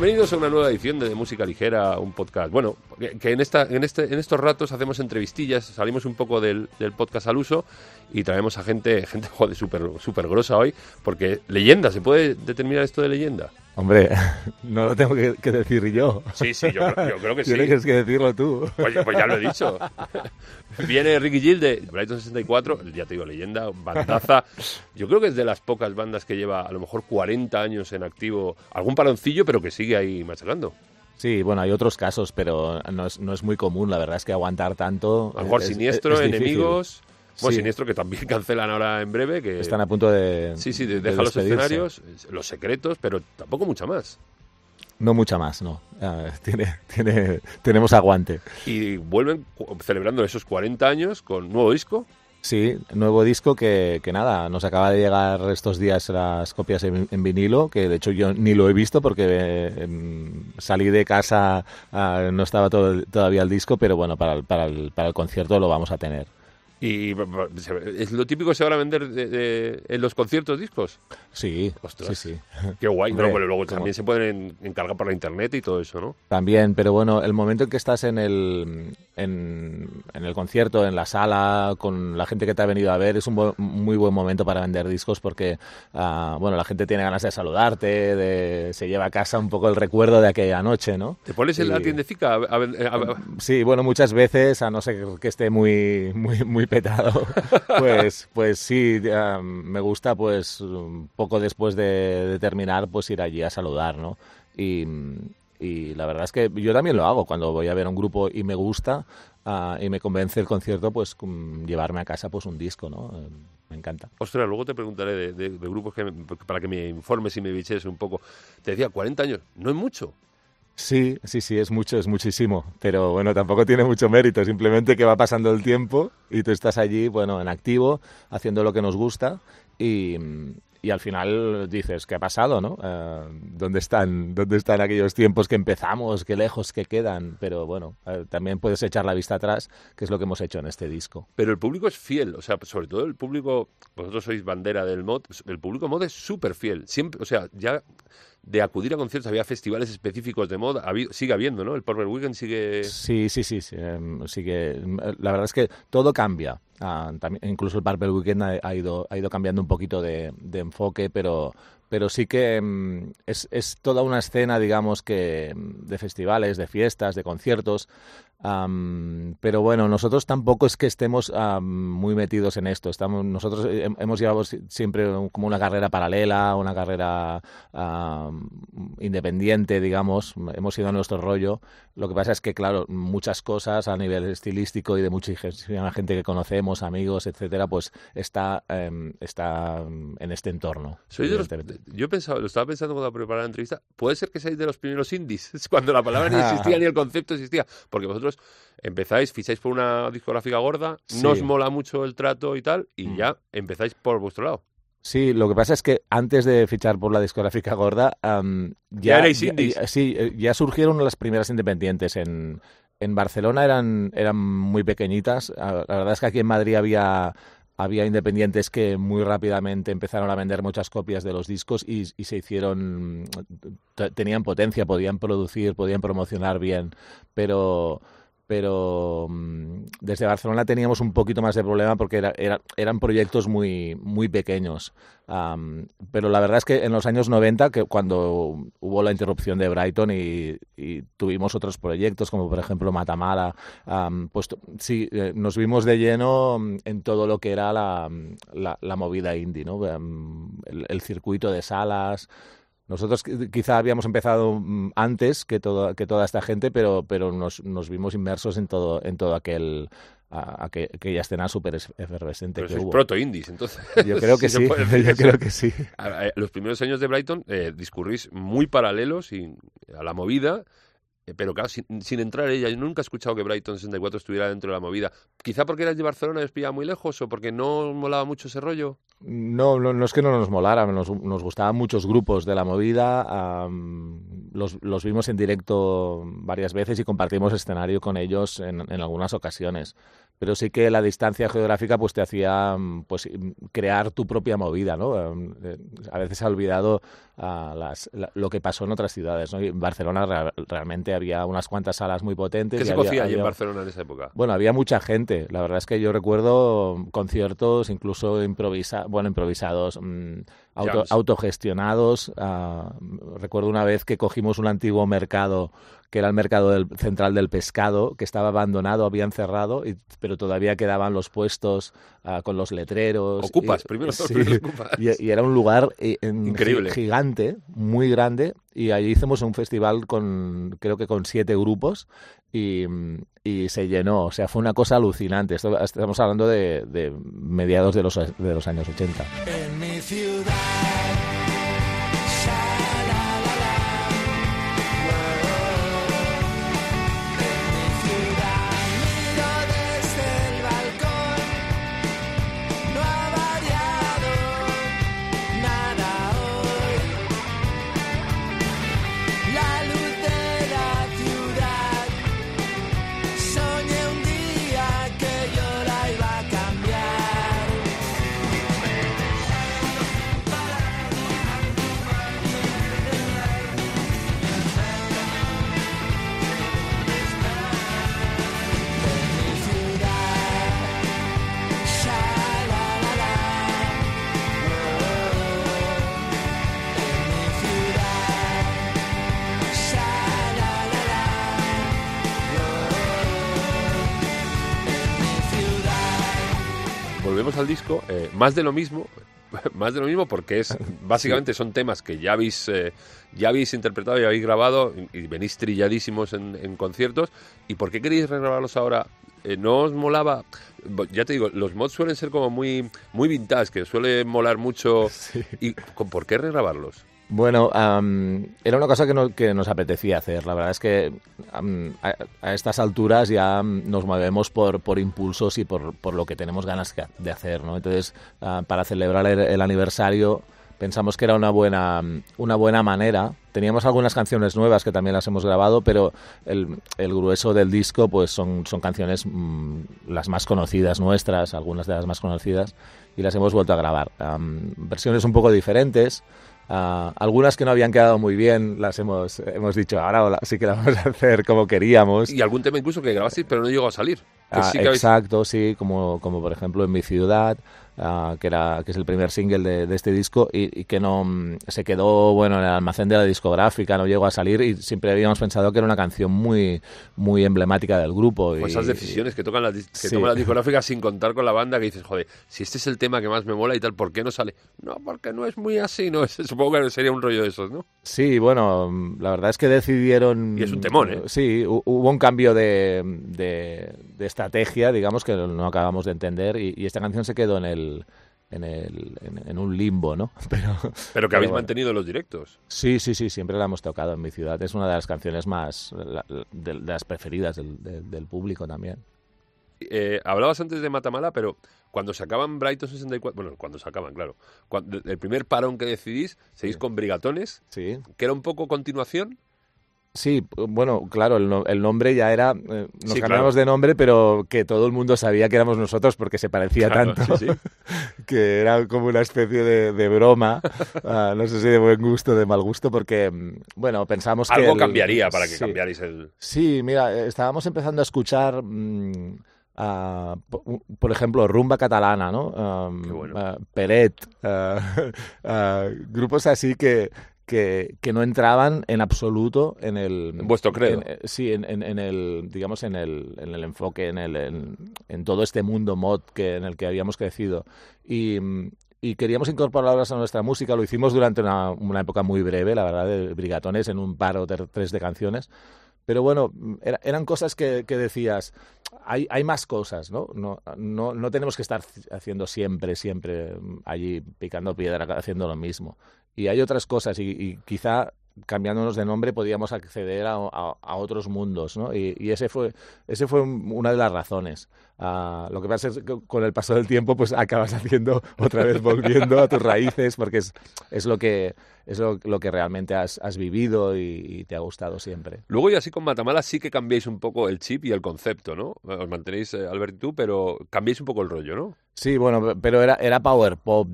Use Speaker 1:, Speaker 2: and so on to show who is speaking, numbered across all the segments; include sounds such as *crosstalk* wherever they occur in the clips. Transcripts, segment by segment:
Speaker 1: Bienvenidos a una nueva edición de Música Ligera, un podcast. Bueno, que en, esta, en, este, en estos ratos hacemos entrevistillas, salimos un poco del, del podcast al uso y traemos a gente, gente *laughs* joder, súper super grosa hoy, porque leyenda, ¿se puede determinar esto de leyenda?
Speaker 2: Hombre, *laughs* no lo tengo que, decir yo.
Speaker 1: Sí, sí, yo, creo que *laughs* sí.
Speaker 2: Tienes que decirlo tú.
Speaker 1: Pues, pues, ya lo he dicho. Viene Ricky Gill de Brighton 64, ya te digo, leyenda, bandaza. Yo creo que es de las pocas bandas que lleva a lo mejor 40 años en activo, algún paloncillo, pero que sigue ahí machacando.
Speaker 2: Sí, bueno, hay otros casos, pero no es, no es muy común, la verdad es que aguantar tanto.
Speaker 1: A lo mejor siniestro, enemigos. Bueno, Siniestro que también *laughs* cancelan ahora en breve. que
Speaker 2: Están a punto de.
Speaker 1: Sí, sí, de, dejar los escenarios, los secretos, pero tampoco mucha más.
Speaker 2: No mucha más, no. Ah, tiene, tiene, tenemos aguante.
Speaker 1: Y vuelven celebrando esos 40 años con nuevo disco.
Speaker 2: Sí, nuevo disco que, que, nada, nos acaba de llegar estos días las copias en, vinilo, que de hecho yo ni lo he visto porque em, salí de casa, ah, no estaba todo, todavía el disco, pero bueno, para para para el concierto lo vamos a tener.
Speaker 1: ¿Y es lo típico se van a vender en los conciertos discos?
Speaker 2: Sí, sí, sí.
Speaker 1: Qué guay. pero luego también se pueden encargar por la internet y todo eso, ¿no?
Speaker 2: También, pero bueno, el momento en que estás en el, en, el concierto, en la sala, con la gente que te ha venido a ver, es un muy buen momento para vender discos porque, uh, bueno, la gente tiene ganas de saludarte, de, se lleva a casa un poco el recuerdo de aquella noche, ¿no?
Speaker 1: ¿Te pones en la tiendecica?
Speaker 2: sí, bueno, muchas veces, a no ser que esté muy, muy, muy petado, *laughs* pues, pues sí, me gusta pues poco después de, terminar pues ir allí a saludar, ¿no? Y, la verdad es que yo también lo hago cuando voy a ver a un grupo y me gusta ah, y me convence el concierto, pues llevarme a casa pues un disco, ¿no? me encanta.
Speaker 1: Ostras, luego te preguntaré de, grupos que, para que me informes y me biches un poco. Te decía, 40 años, no es mucho.
Speaker 2: Sí, sí, sí, es mucho, es muchísimo. Pero bueno, tampoco tiene mucho mérito. Simplemente que va pasando el tiempo y tú estás allí, bueno, en activo, haciendo lo que nos gusta y, y al final dices, ¿qué ha pasado, no? Eh, ¿dónde, están, ¿Dónde están aquellos tiempos que empezamos? ¿Qué lejos que quedan? Pero bueno, eh, también puedes echar la vista atrás, que es lo que hemos hecho en este disco.
Speaker 1: Pero el público es fiel, o sea, sobre todo el público, vosotros sois bandera del mod, el público mod es súper fiel. Siempre, o sea, ya de acudir a conciertos, había festivales específicos de moda, sigue habiendo, ¿no? El Power Weekend sigue...
Speaker 2: Sí, sí, sí, em, sigue. La verdad es que todo cambia. Ah, incluso el Purple Weekend ha, ido, ha ido cambiando un poquito de, enfoque, pero, pero sí que em, es, es, toda una escena, digamos, que de festivales, de fiestas, de conciertos, pero bueno, nosotros tampoco es que estemos muy metidos en esto. Estamos, nosotros hemos llevado siempre como una carrera paralela, una carrera independiente, digamos. Hemos ido a nuestro rollo. Lo que pasa es que, claro, muchas cosas a nivel estilístico y de mucha gente que conocemos, amigos, etcétera, pues está, em, está en este entorno.
Speaker 1: yo pensaba, lo estaba pensando cuando preparaba la entrevista, puede ser que seáis de los primeros indies, *laughs* cuando la palabra ni *laughs* existía ni el concepto existía, porque vosotros empezáis, ficháis por una discográfica gorda, no os mola mucho el trato y tal, y mm. ya empezáis por vuestro lado.
Speaker 2: Sí, lo que pasa es que antes de fichar por la discográfica gorda, ya,
Speaker 1: ya,
Speaker 2: sí, eh, ya surgieron las primeras independientes en, en Barcelona eran, eran muy pequeñitas. La verdad es que aquí en Madrid había, había independientes que muy rápidamente empezaron a vender muchas copias de los discos y, y se hicieron. tenían potencia, podían producir, podían promocionar bien, pero pero mm, desde Barcelona teníamos un poquito más de problema porque era, eran proyectos muy, muy pequeños. pero la verdad es que en los años 90, que cuando hubo la interrupción de Brighton y, tuvimos otros proyectos, como por ejemplo Matamala, pues sí, eh, nos vimos de lleno en todo lo que era la, la, movida indie, ¿no? el circuito de salas, nosotros quizá habíamos empezado mm, antes que, todo, que toda esta gente, pero, pero nos, nos vimos inmersos en todo, en todo aquel, aquella escena súper efervescente
Speaker 1: pero que proto-indies, entonces.
Speaker 2: Yo creo que *laughs* sí, *laughs* yo creo que sí.
Speaker 1: los primeros años de Brighton eh, discurrís muy paralelos y, a la movida pero claro, sin, entrar ella, yo nunca he escuchado que Brighton 64 estuviera dentro de la movida. Quizá porque eras de Barcelona y os pillaba muy lejos o porque no molaba mucho ese rollo.
Speaker 2: No, no, es que no nos molara, nos, nos gustaban muchos grupos de la movida, los, los, vimos en directo varias veces y compartimos escenario con ellos en, en algunas ocasiones pero sí que la distancia geográfica pues te hacía mm, pues crear tu propia movida, ¿no? Eh, a veces se ha olvidado uh, las, lo que pasó en otras ciudades, ¿no? en Barcelona realmente había unas cuantas salas muy potentes.
Speaker 1: ¿Qué se cocía allí en Barcelona en esa época?
Speaker 2: Bueno, había mucha gente. La verdad es que yo recuerdo conciertos incluso improvisa bueno, improvisados, mmm, auto, autogestionados. Uh, recuerdo una vez que cogimos un antiguo mercado que era el mercado del, central del pescado, que estaba abandonado, habían cerrado, y, pero todavía quedaban los puestos uh, con los letreros.
Speaker 1: Ocupas, y, primero *laughs* sí, ocupas.
Speaker 2: Y, y, era un lugar eh, en,
Speaker 1: Increíble.
Speaker 2: gigante, muy grande, y allí hicimos un festival con, creo que con siete grupos, y, y, se llenó. O sea, fue una cosa alucinante. Esto, estamos hablando de, de mediados de los, de los años 80.
Speaker 3: En mi ciudad.
Speaker 1: Al disco, eh, más de lo mismo, *laughs* más de lo mismo porque es *laughs* básicamente son temas que ya habéis eh, ya habéis interpretado y habéis grabado y, y venís trilladísimos en, en, conciertos. Y por qué queréis regrabarlos ahora eh, no os molaba ya te digo los mods suelen ser como muy muy vintage que suele molar mucho. *laughs*
Speaker 2: Sí.
Speaker 1: y por qué regrabarlos
Speaker 2: Bueno, um, era una cosa que, no, que, nos apetecía hacer. La verdad es que a, estas alturas ya nos movemos por, impulsos y por, lo que tenemos ganas de hacer. ¿no? Entonces, uh, para celebrar el, aniversario, pensamos que era una buena, una buena manera. Teníamos algunas canciones nuevas que también las hemos grabado, pero el, grueso del disco pues son, canciones mmm, las más conocidas nuestras, algunas de las más conocidas, y las hemos vuelto a grabar. Um, versiones un poco diferentes. Uh, algunas que no habían quedado muy bien las hemos, hemos dicho, ahora sí que las vamos a hacer como queríamos.
Speaker 1: Y algún tema incluso que grabasteis pero no llegó a salir.
Speaker 2: Sí exacto, habéis... sí, como, como por ejemplo en mi ciudad, uh, que, era, que es el primer single de, de este disco y, y, que no mm, se quedó bueno en el almacén de la discográfica, no llegó a salir y siempre habíamos pensado que era una canción muy, muy emblemática del grupo.
Speaker 1: Pues
Speaker 2: y,
Speaker 1: esas decisiones que tocan las, que sí. toman las *laughs* discográficas sin contar con la banda que dices, joder, si este es el tema que más me mola y tal, ¿por qué no sale? No, porque no es muy así, no, *laughs* supongo que sería un rollo de esos, ¿no?
Speaker 2: Sí, bueno, la verdad es que decidieron...
Speaker 1: Y es un temón, ¿eh?
Speaker 2: Sí, hubo un cambio de, de, de estrategia, digamos, que no acabamos de entender y, y esta canción se quedó en el en, el, en, en, un limbo, ¿no? *laughs*
Speaker 1: Pero, pero que habéis bueno. mantenido los directos.
Speaker 2: Sí, sí, sí, siempre la hemos tocado en mi ciudad. Es una de las canciones más, la, de, de, las preferidas del, de, del público también.
Speaker 1: Eh, hablabas antes de Matamala, pero cuando sacaban Brighton 64, bueno, cuando sacaban, claro, cuando, el primer parón que decidís, seguís sí. con Brigatones,
Speaker 2: sí.
Speaker 1: que era un poco continuación.
Speaker 2: Sí, bueno, claro, el, no, el nombre ya era. Eh, nos sí, cambiamos claro. de nombre, pero que todo el mundo sabía que éramos nosotros porque se parecía claro, tanto
Speaker 1: sí, *laughs*
Speaker 2: que era como una especie de, de broma. uh, no sé si de buen gusto o de mal gusto, porque, bueno, pensamos que.
Speaker 1: Algo cambiaría para que cambiarais el.
Speaker 2: Sí, mira, estábamos empezando a escuchar. Mmm, Uh, por ejemplo, rumba catalana, ¿no? Um,
Speaker 1: bueno.
Speaker 2: uh, Peret, uh, *laughs* grupos así que, que, que, no entraban en absoluto en el...
Speaker 1: En vuestro credo.
Speaker 2: En, sí, en, en, el, digamos, en el, en el enfoque, en, el, en, todo este mundo mod que, en el que habíamos crecido. Y, y queríamos incorporarlas a nuestra música. Lo hicimos durante una, una época muy breve, la verdad, de brigatones, en un par o tres de canciones. Pero bueno, era, eran cosas que, decías, hay, más cosas, ¿no? No, ¿no? tenemos que estar haciendo siempre, siempre allí picando piedra, haciendo lo mismo. Y hay otras cosas y, quizá cambiándonos de nombre podíamos acceder a otros mundos, ¿no? Y, y, ese fue ese fue una de las razones. Ah, lo que pasa es que con el paso del tiempo pues acabas *laughs* haciendo otra vez volviendo a tus raíces porque es, es lo que es lo, que realmente has, has vivido y, te ha gustado siempre.
Speaker 1: Luego y así con Matamala sí que cambiáis un poco el chip y el concepto, ¿no? Os mantenéis, eh, Albert y tú, pero cambiáis un poco el rollo, ¿no?
Speaker 2: Sí, bueno, pero era, era power pop.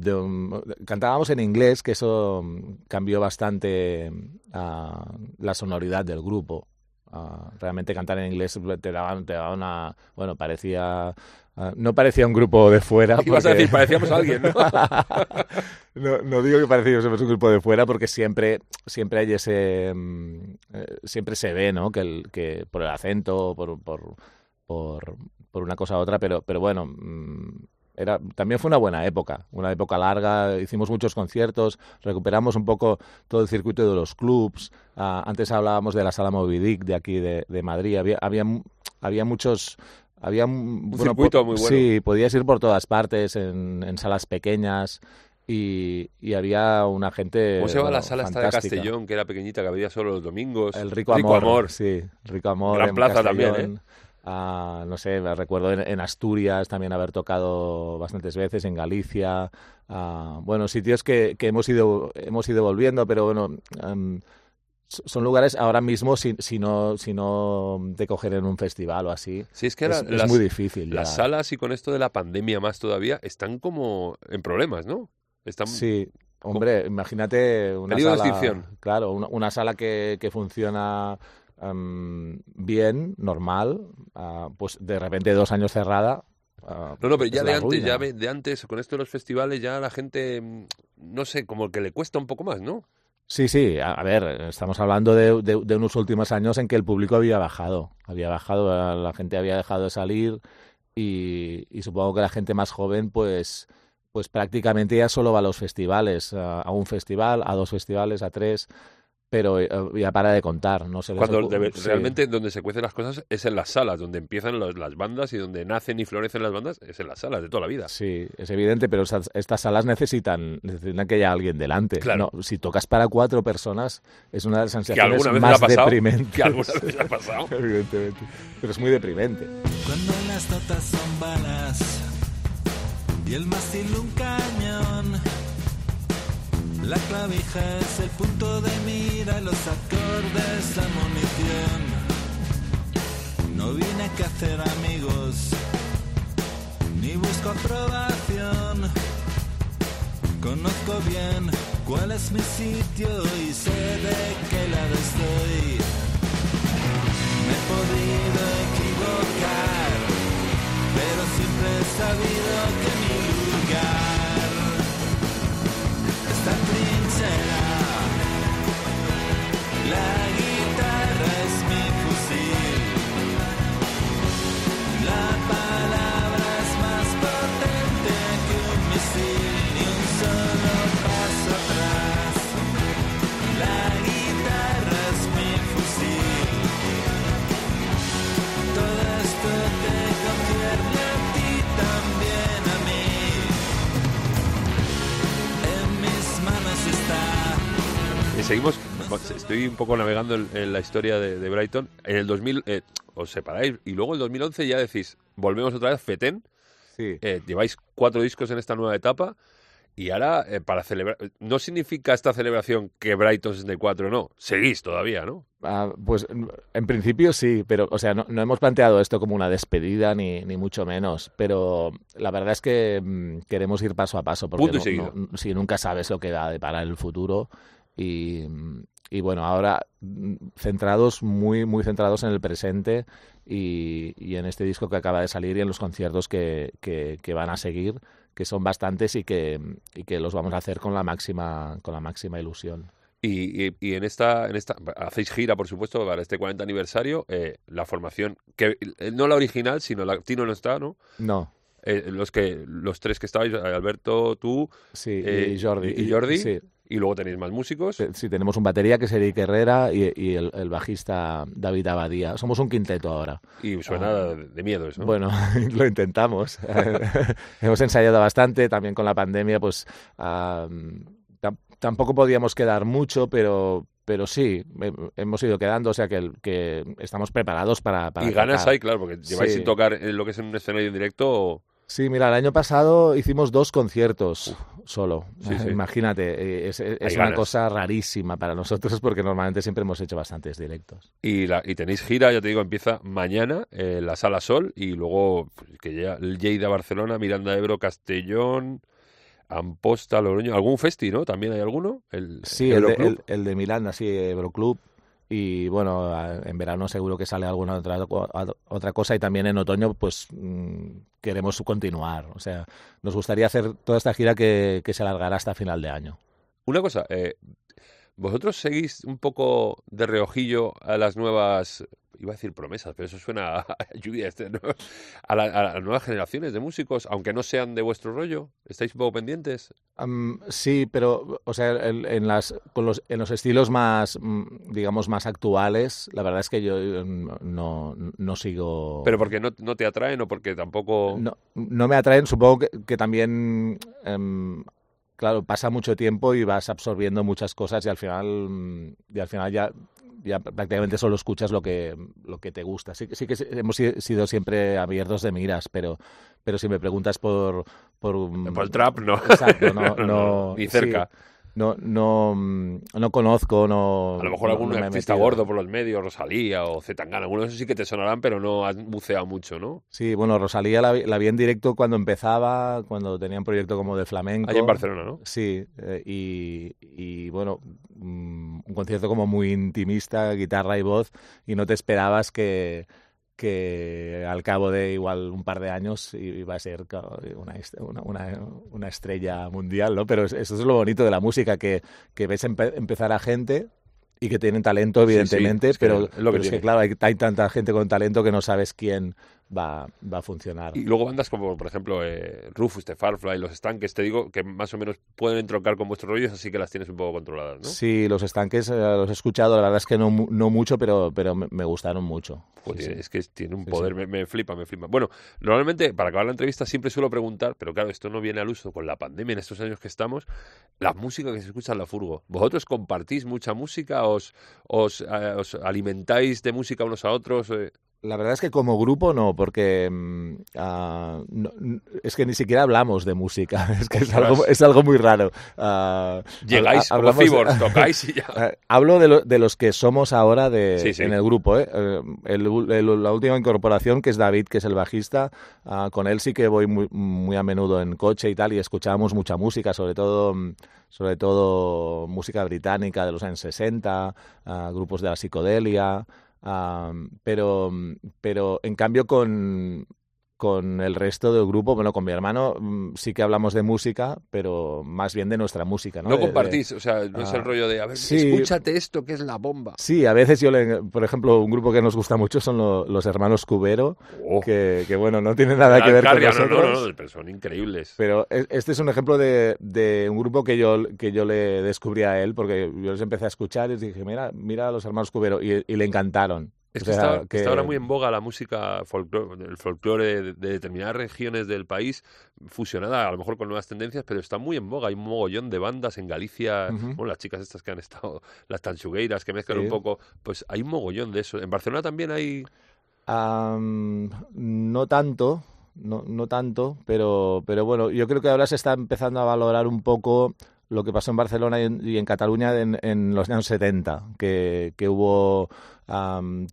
Speaker 2: cantábamos en inglés, que eso cambió bastante ah, la sonoridad del grupo. Ah, realmente cantar en inglés te daba, te daba una... Bueno, parecía... Ah, no parecía un grupo de fuera.
Speaker 1: Porque... *laughs* Ibas a decir, parecíamos alguien, *laughs* ¿no?
Speaker 2: ¿no? digo que parecíamos un grupo de fuera porque siempre, siempre hay ese... Mm, eh, siempre se ve, ¿no? Que, el, que por el acento, por, por, por, por una cosa u otra, pero, pero bueno... Mm, era, también fue una buena época, una época larga, hicimos muchos conciertos, recuperamos un poco todo el circuito de los clubs, ah, antes hablábamos de la sala Movidic de aquí de, Madrid, había, había, había muchos... Había
Speaker 1: un circuito muy bueno.
Speaker 2: Sí, podías ir por todas partes, en, salas pequeñas, y, había una gente.
Speaker 1: ¿Cómo se llama la sala esta de Castellón, que era pequeñita, que había solo los domingos?
Speaker 2: El Rico Amor. Sí, Rico Amor.
Speaker 1: Gran plaza también, ¿eh?
Speaker 2: No sé, me recuerdo en, Asturias también haber tocado bastantes veces, en Galicia, bueno, sitios que, que, hemos, ido, hemos ido volviendo, pero bueno, em, son lugares ahora mismo si, si, no, si no te coger en un festival o así.
Speaker 1: Sí, es que es,
Speaker 2: muy difícil.
Speaker 1: Las salas y con esto de la pandemia más todavía están como en problemas, ¿no? Están...
Speaker 2: Sí, hombre, imagínate una sala... Claro, una, sala que, que funciona bien, normal, ah, pues de repente dos años cerrada.
Speaker 1: Ah, no, no, pero ya de antes, ya de antes, con esto de los festivales, ya la gente, mm, no sé, como que le cuesta un poco más, ¿no?
Speaker 2: Sí, sí, a, ver, estamos hablando de, de, unos últimos años en que el público había bajado, había bajado, la gente había dejado de salir y, supongo que la gente más joven, pues, pues prácticamente ya solo va a los festivales, a un festival, a dos festivales, a tres pero eh, ya para de contar. No
Speaker 1: Cuando realmente donde se cuecen las cosas es en las salas, donde empiezan las bandas y donde nacen y florecen las bandas es en las salas de toda la vida.
Speaker 2: Sí, es evidente, pero estas salas necesitan, necesitan que haya alguien delante. Claro. si tocas para cuatro personas es una de las sensaciones más deprimentes.
Speaker 1: Que alguna vez ha *laughs* pasado.
Speaker 2: Evidentemente. Pero es muy deprimente.
Speaker 3: Cuando las notas son balas y el mástil un cañón la clavija es el punto de mira, los acordes, la munición. No vine a hacer amigos, ni busco aprobación. Conozco bien cuál es mi sitio y sé de qué lado estoy. Me he podido equivocar, pero siempre he sabido
Speaker 1: estoy un poco navegando en, la historia de, Brighton. En el 2000 eh, os separáis y luego en el 2011 ya decís, volvemos otra vez, Feten.
Speaker 2: Sí.
Speaker 1: Eh, lleváis cuatro discos en esta nueva etapa y ahora eh, para celebrar... No significa esta celebración que Brighton 64 no, seguís todavía, ¿no?
Speaker 2: Ah, pues en principio sí, pero o sea, no, hemos planteado esto como una despedida ni, ni, mucho menos, pero la verdad es que mm, queremos ir paso a paso porque si nunca sabes lo que va a deparar el futuro y, y bueno, ahora mm, centrados, muy, muy centrados en el presente y, y, en este disco que acaba de salir y en los conciertos que, que, van a seguir, que son bastantes y que, y que los vamos a hacer con la máxima, con la máxima ilusión.
Speaker 1: Y, y, en esta, en esta hacéis gira, por supuesto, para este 40 aniversario, eh, la formación, que eh, no la original, sino la Tino no está, ¿no?
Speaker 2: No.
Speaker 1: Eh, los que los tres que estabais, Alberto, tú
Speaker 2: sí, y Jordi.
Speaker 1: Y, Jordi. Sí. Y luego tenéis más músicos.
Speaker 2: Sí, tenemos un batería que es Eric Herrera y, el, bajista David Abadía. Somos un quinteto ahora.
Speaker 1: Y suena ah. de miedo eso.
Speaker 2: Bueno, *laughs* lo intentamos. *laughs* Hemos ensayado bastante, también con la pandemia, pues tampoco podíamos quedar mucho, pero pero sí, hemos ido quedando, o sea que, que estamos preparados para... para
Speaker 1: y ganas ahí, claro, porque lleváis sin tocar lo que es en un escenario en directo...
Speaker 2: Sí, mira, el año pasado hicimos dos conciertos solo. Imagínate, eh, es, una cosa rarísima para nosotros porque normalmente siempre hemos hecho bastantes directos.
Speaker 1: Y, la, y tenéis gira, ya te digo, empieza mañana en la Sala Sol y luego pues, que el Lleida Barcelona, Miranda Ebro, Castellón, Amposta, Logroño. ¿Algún festi, no? ¿También hay alguno?
Speaker 2: El, sí, el, de, el, de Miranda, sí, Euroclub y bueno, en verano seguro que sale alguna otra, otra cosa y también en otoño pues mm, queremos continuar. O sea, nos gustaría hacer toda esta gira que, que se alargará hasta final de año.
Speaker 1: Una cosa, eh, ¿vosotros seguís un poco de reojillo a las nuevas iba a decir promesas, pero eso suena *laughs* a lluvia, este, a, las nuevas generaciones de músicos, aunque no sean de vuestro rollo. ¿Estáis un poco pendientes?
Speaker 2: sí, pero, o sea, en, las, con los, en los estilos más, mm, digamos, más actuales, la verdad es que yo no, no sigo...
Speaker 1: ¿Pero porque no, no, te atraen o porque tampoco...?
Speaker 2: No, no me atraen, supongo que, que también... Em, claro, pasa mucho tiempo y vas absorbiendo muchas cosas y al final, mm, y al final ya ya prácticamente solo escuchas lo que, lo que te gusta. Sí, sí que hemos sido siempre abiertos de miras, pero, pero si me preguntas por... Por,
Speaker 1: por el trap, no.
Speaker 2: Exacto, no, *laughs* no,
Speaker 1: Ni cerca
Speaker 2: no, no, mm, no conozco, no...
Speaker 1: A lo mejor algún artista gordo por los medios, Rosalía o Zetangana, algunos de esos sí que te sonarán, pero no has buceado mucho, ¿no?
Speaker 2: Sí, bueno, Rosalía la, vi en directo cuando empezaba, cuando tenía un proyecto como de flamenco.
Speaker 1: Allí en Barcelona, ¿no?
Speaker 2: Sí, eh, y, y, bueno, mm, un concierto como muy intimista, guitarra y voz, y no te esperabas que que al cabo de igual un par de años iba a ser una, una, una estrella mundial, ¿no? Pero eso es lo bonito de la música, que, que ves empezar a gente y que tienen talento, evidentemente, pero, lo que es que, claro, hay, tanta gente con talento que no sabes quién va, va a funcionar.
Speaker 1: Y luego bandas como, por ejemplo, eh, Rufus, The Farfly, Los Estanques, te digo que más o menos pueden entroncar con vuestros rollos, así que las tienes un poco controladas, ¿no?
Speaker 2: Sí, Los Estanques eh, los he escuchado, la verdad es que no, no mucho, pero, pero me, gustaron mucho.
Speaker 1: Pues es que tiene un poder, me, me, flipa, me flipa. Bueno, normalmente para acabar la entrevista siempre suelo preguntar, pero claro, esto no viene al uso con la pandemia en estos años que estamos, la música que se escucha en la furgo. ¿Vosotros compartís mucha música? ¿Os, os, eh, os alimentáis de música unos a otros?
Speaker 2: La verdad es que como grupo no, porque mm, ah, es que ni siquiera hablamos de música, *laughs* es que es algo, es algo, muy raro. Uh,
Speaker 1: Llegáis, hablamos, como *laughs* tocáis y ya.
Speaker 2: Ah, hablo de, de, los que somos ahora de, en el grupo. ¿eh? eh la última incorporación, que es David, que es el bajista, con él sí que voy muy, muy a menudo en coche y tal, y escuchábamos mucha música, sobre todo sobre todo música británica de los años 60, grupos de la psicodelia, pero, pero en cambio con, con el resto del grupo, bueno, con mi hermano mm, sí que hablamos de música, pero más bien de nuestra música, ¿no?
Speaker 1: No compartís, o sea, no es el ah, rollo de, a ver, escúchate esto, que es la bomba.
Speaker 2: Sí, a veces yo, le, por ejemplo, un grupo que nos gusta mucho son los hermanos Cubero, oh. que, que, bueno, no tiene nada que ver con nosotros.
Speaker 1: No, no, no, pero son increíbles.
Speaker 2: Pero e, este es un ejemplo de, de, un grupo que yo, que yo le descubrí a él, porque yo les empecé a escuchar y les dije, mira, mira a los hermanos Cubero, y, y le encantaron.
Speaker 1: Es que, está, ahora muy en boga la música, el folclore de, determinadas regiones del país, fusionada a lo mejor con nuevas tendencias, pero está muy en boga. Hay un mogollón de bandas en Galicia, las chicas estas que han estado, *laughs* las tanchugueiras, que mezclan un poco, pues hay un mogollón de eso. ¿En Barcelona también hay...?
Speaker 2: no tanto, no, no tanto, pero, pero bueno, yo creo que ahora se está empezando a valorar un poco lo que pasó en Barcelona y en, Cataluña en, los años 70, que, que hubo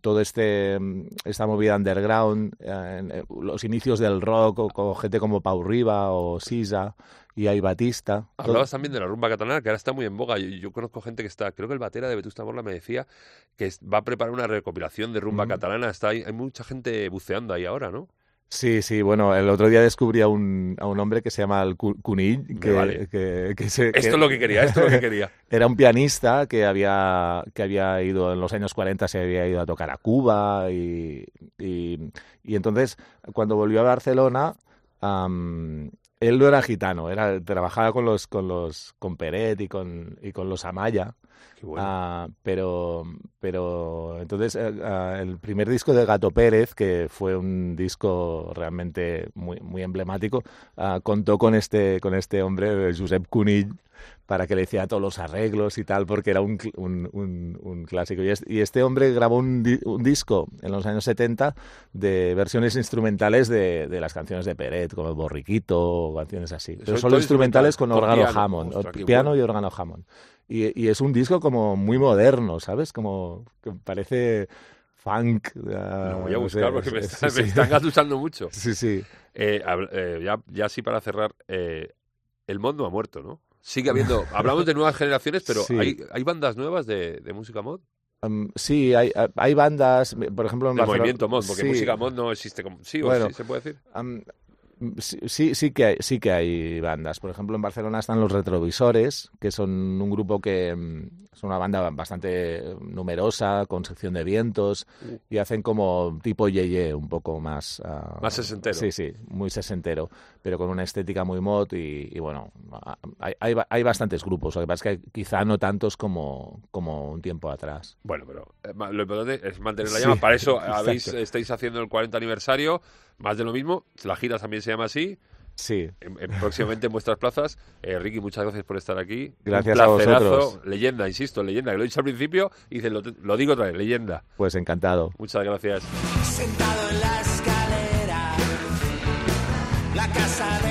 Speaker 2: todo este esta movida underground, eh, los inicios del rock, con gente como Pau Riba o Sisa y hay Batista.
Speaker 1: Hablabas también de la rumba catalana, que ahora está muy en boga. Yo, conozco gente que está, creo que el batera de Vetusta Morla me decía que va a preparar una recopilación de rumba catalana. Está hay mucha gente buceando ahí ahora, ¿no?
Speaker 2: Sí, sí, bueno, el otro día descubrí a un, a un hombre que se llama el Cunill, que, que, que,
Speaker 1: se, Esto es lo que quería, esto es lo que quería. *laughs*
Speaker 2: Era un pianista que había, que había ido en los años 40, se había ido a tocar a Cuba y, y, entonces cuando volvió a Barcelona, él no era gitano, era, trabajaba con los, con los, con Peret y con, y con los Amaya. Ah, pero, pero entonces eh, ah, el primer disco de Gato Pérez, que fue un disco realmente muy, muy emblemático, ah, contó con este, con este hombre, Josep Cunill, para que le hiciera todos los arreglos y tal, porque era un, un, clásico. Y, este hombre grabó un, disco en los años 70 de versiones instrumentales de, de las canciones de Peret, como el Borriquito o canciones así. Pero solo instrumentales con órgano Hammond, piano y órgano Hammond. Y, es un disco como muy moderno, ¿sabes? Como que parece funk.
Speaker 1: Lo voy a buscar porque me, están gatusando mucho. *laughs*
Speaker 2: Sí, sí.
Speaker 1: Eh, eh, ya, ya sí para cerrar, eh, el mundo ha muerto, ¿no? Sigue habiendo, *laughs* hablamos de nuevas generaciones, pero ¿hay, ¿hay bandas nuevas de, de música mod?
Speaker 2: sí, hay, hay bandas, por ejemplo en
Speaker 1: de movimiento mod, porque música mod no existe como... ¿Sí o sí, se puede decir?
Speaker 2: Sí, sí, que hay, sí que hay bandas. Por ejemplo, en Barcelona están los Retrovisores, que son un grupo que mm, es una banda bastante numerosa, con sección de vientos, uh. y hacen como tipo Yeye, un poco más...
Speaker 1: Ah, más sesentero.
Speaker 2: Sí, sí, muy sesentero, pero con una estética muy mod y, bueno, hay, hay, hay, bastantes grupos, lo que pasa es que quizá no tantos como, como un tiempo atrás.
Speaker 1: Bueno, pero eh, lo importante es mantener la llama. Para eso *laughs* habéis, estáis haciendo el 40 aniversario, más de lo mismo, la gira también se llama así.
Speaker 2: Sí.
Speaker 1: próximamente en vuestras plazas. Eh, Ricky, muchas gracias por estar aquí.
Speaker 2: Gracias a vosotros.
Speaker 1: Leyenda, insisto, leyenda, que lo he dicho al principio y lo, lo, digo otra vez, leyenda.
Speaker 2: Pues encantado.
Speaker 1: Muchas gracias.
Speaker 3: Sentado en la escalera, la casa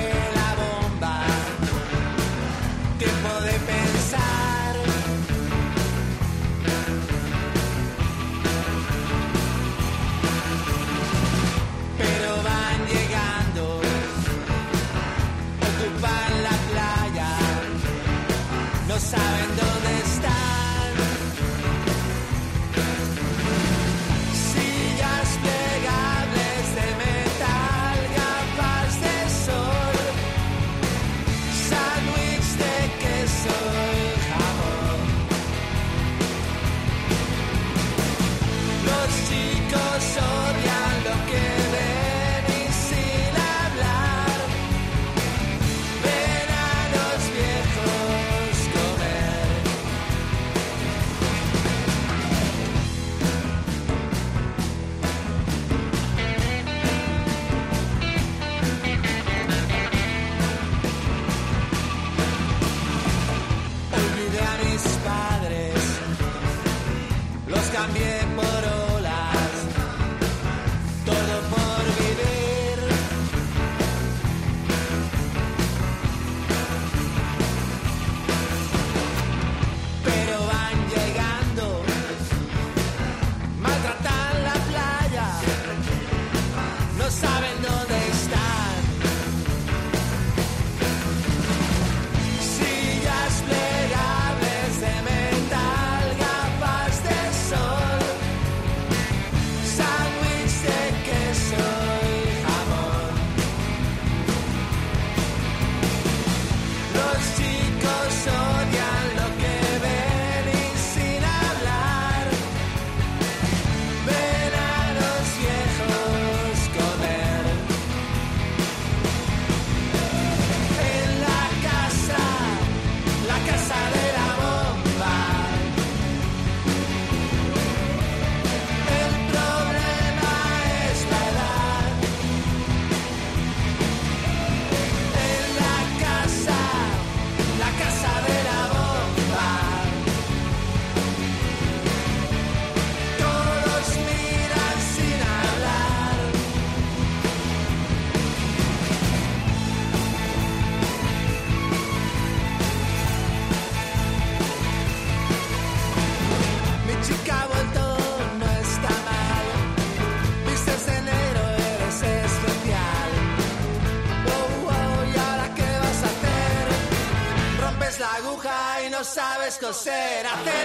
Speaker 3: coser, hacer.